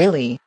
Really?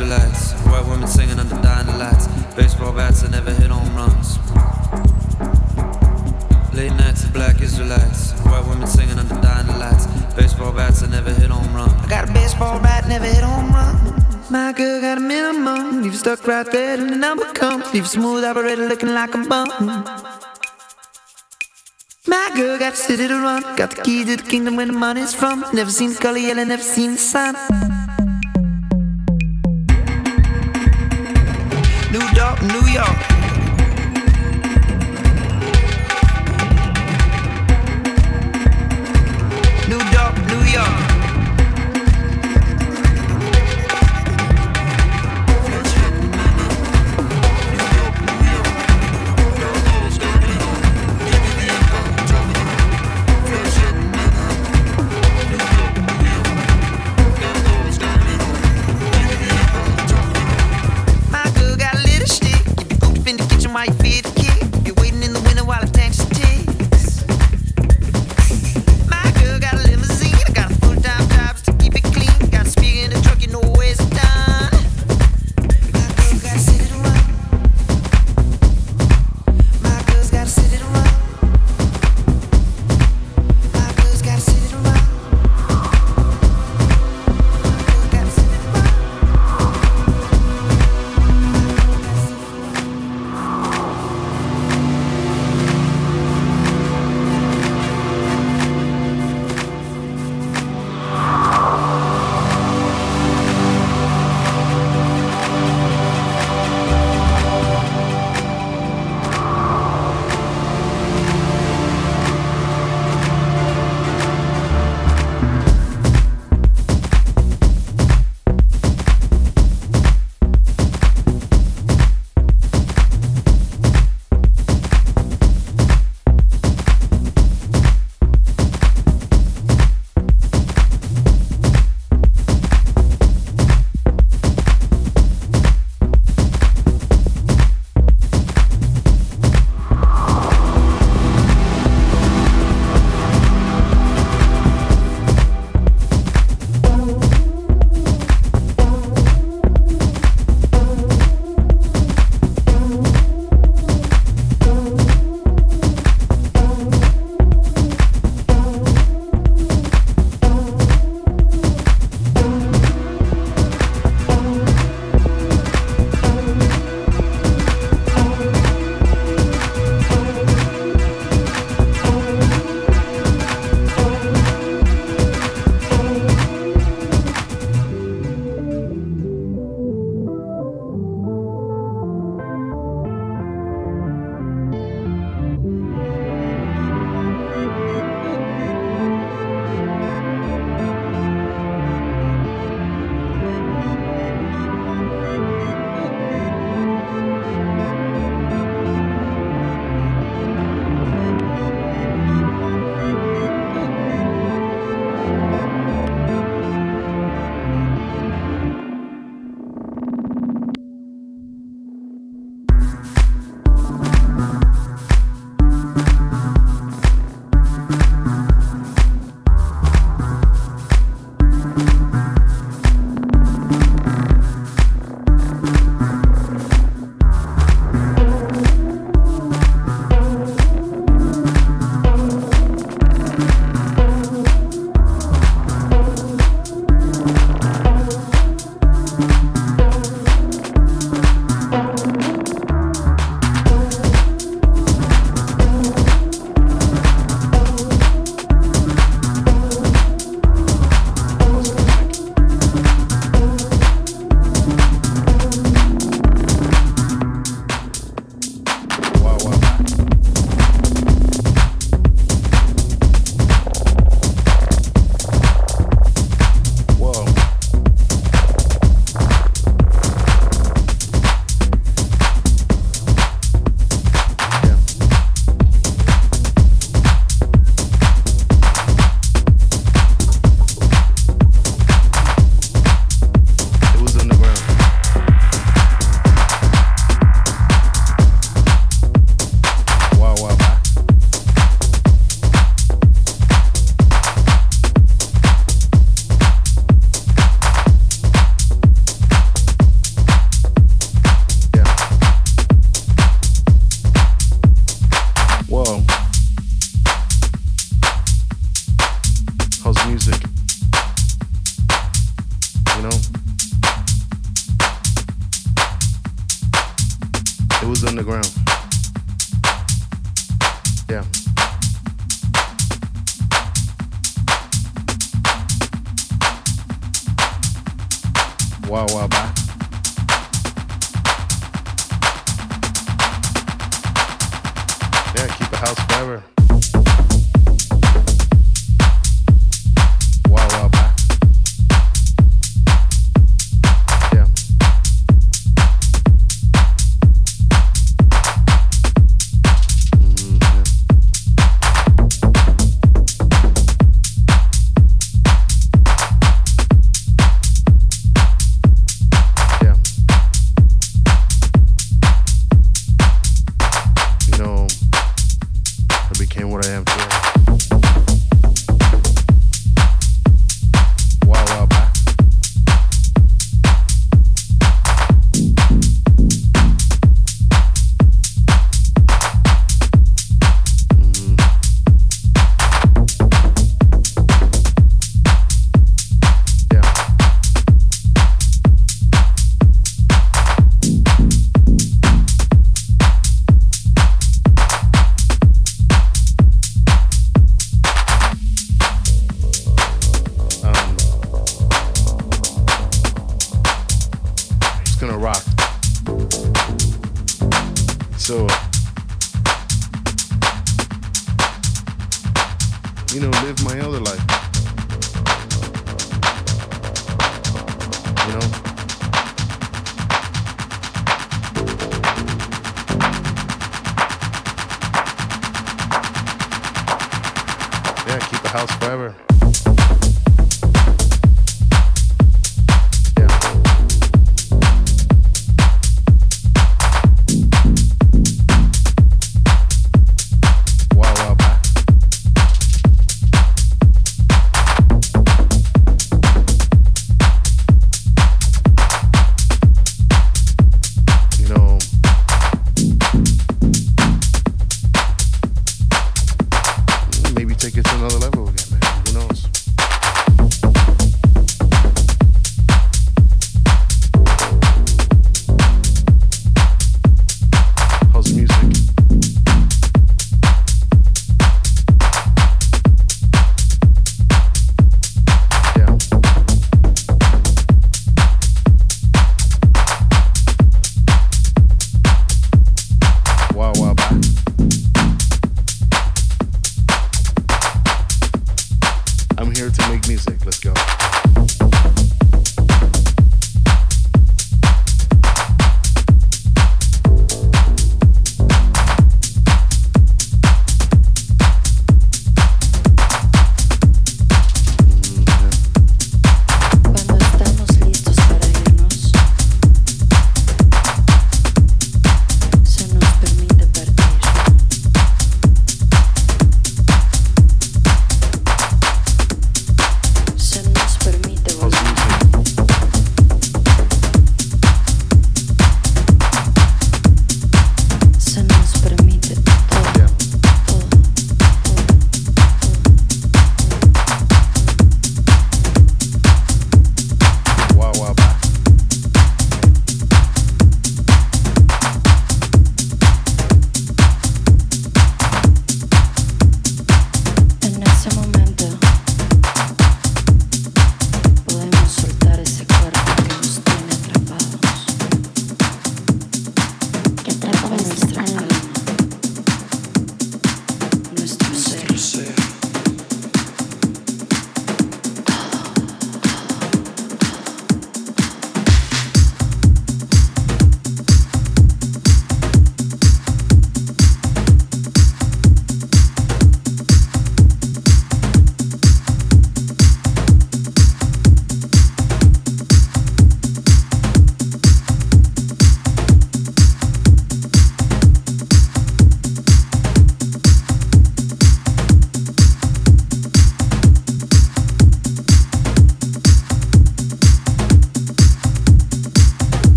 Israelites, white women singing under dying lights, baseball bats that never hit home runs. Late nights of black Israelites, white women singing under dying lights, baseball bats that never hit home runs. I got a baseball bat, never hit home run. My girl got a minimum, leave stuck right there till the number comes. Leave smooth operator looking like a bum. My girl got a city to run, got the key to the kingdom where the money's from. Never seen the color yellow, never seen the sun. New York.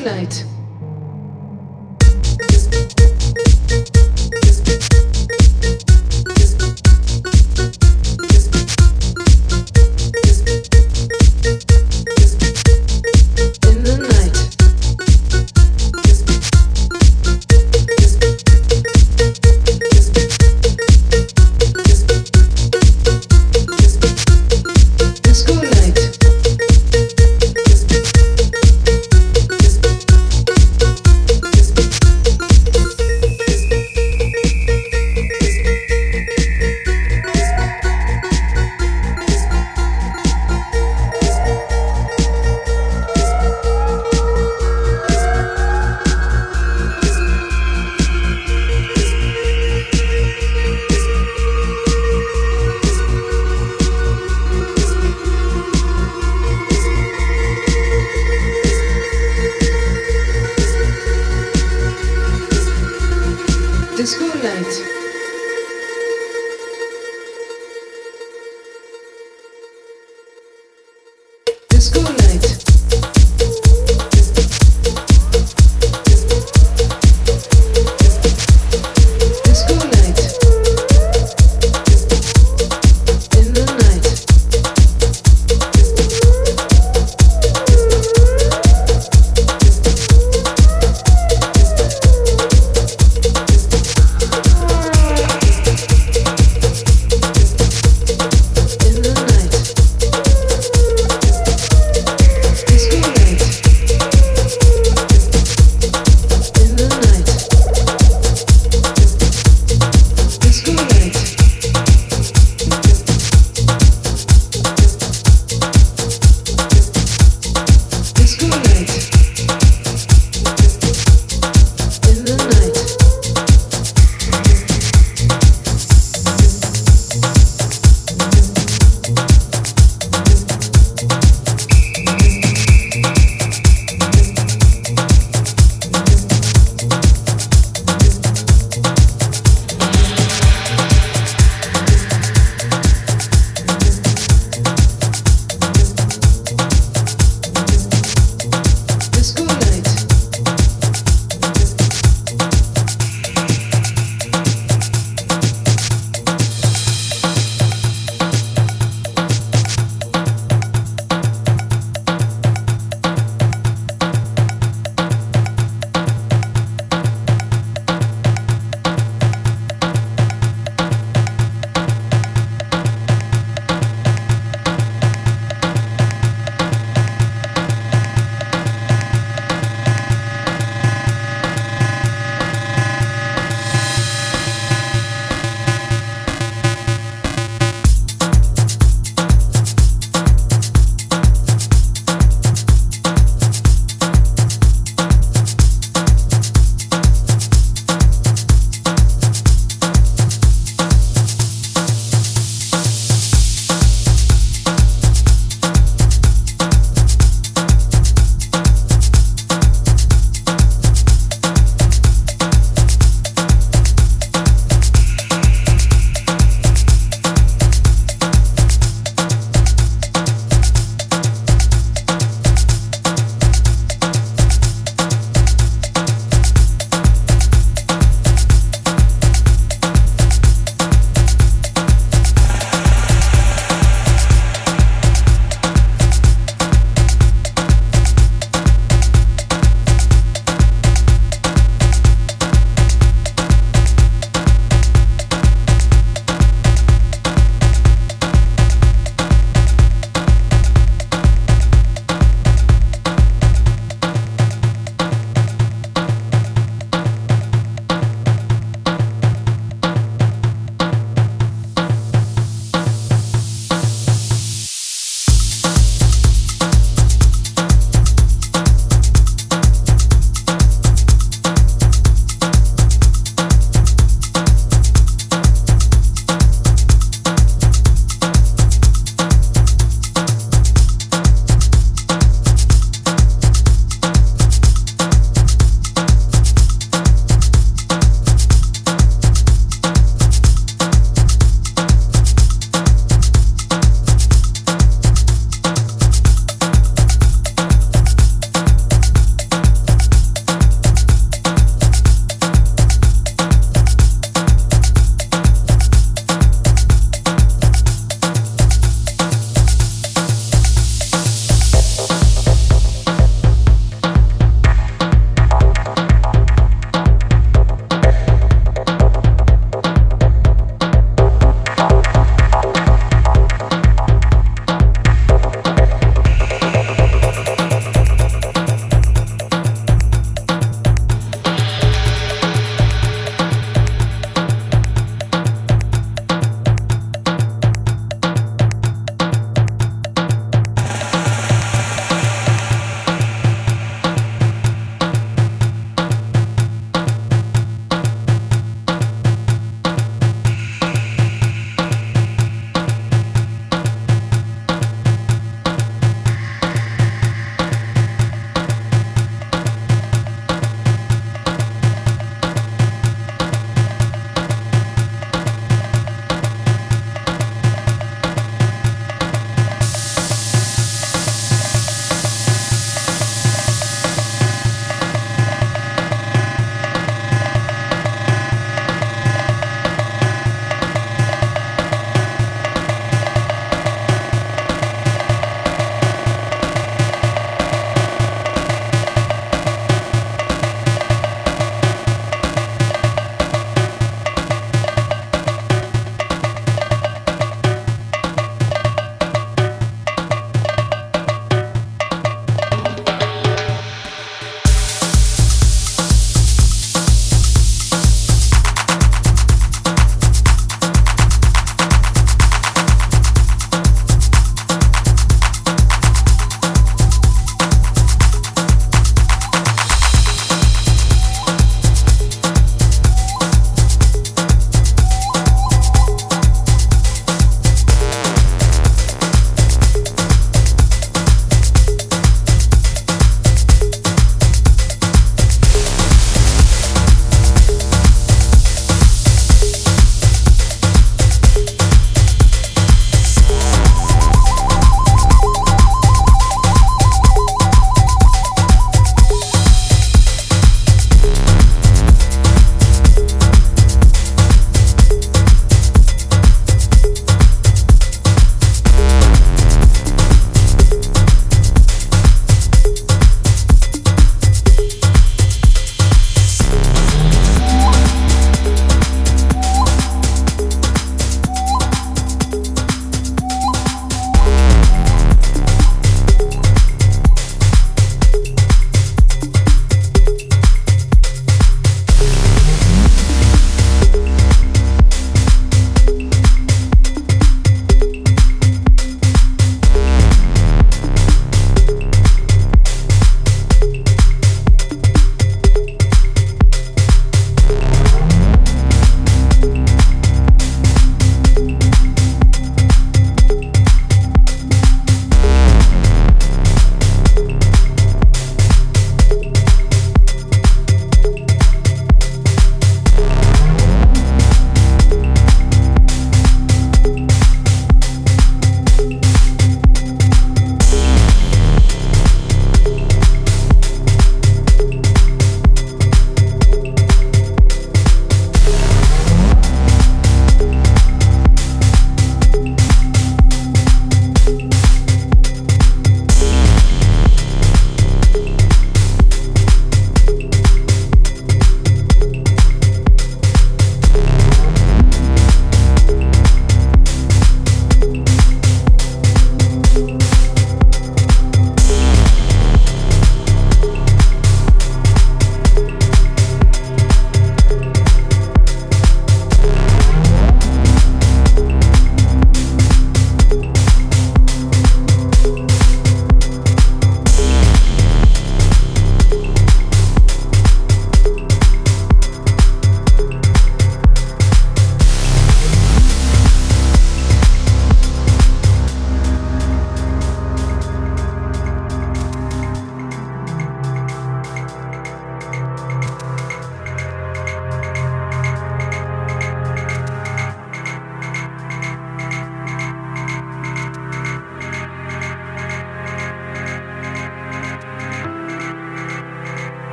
tonight.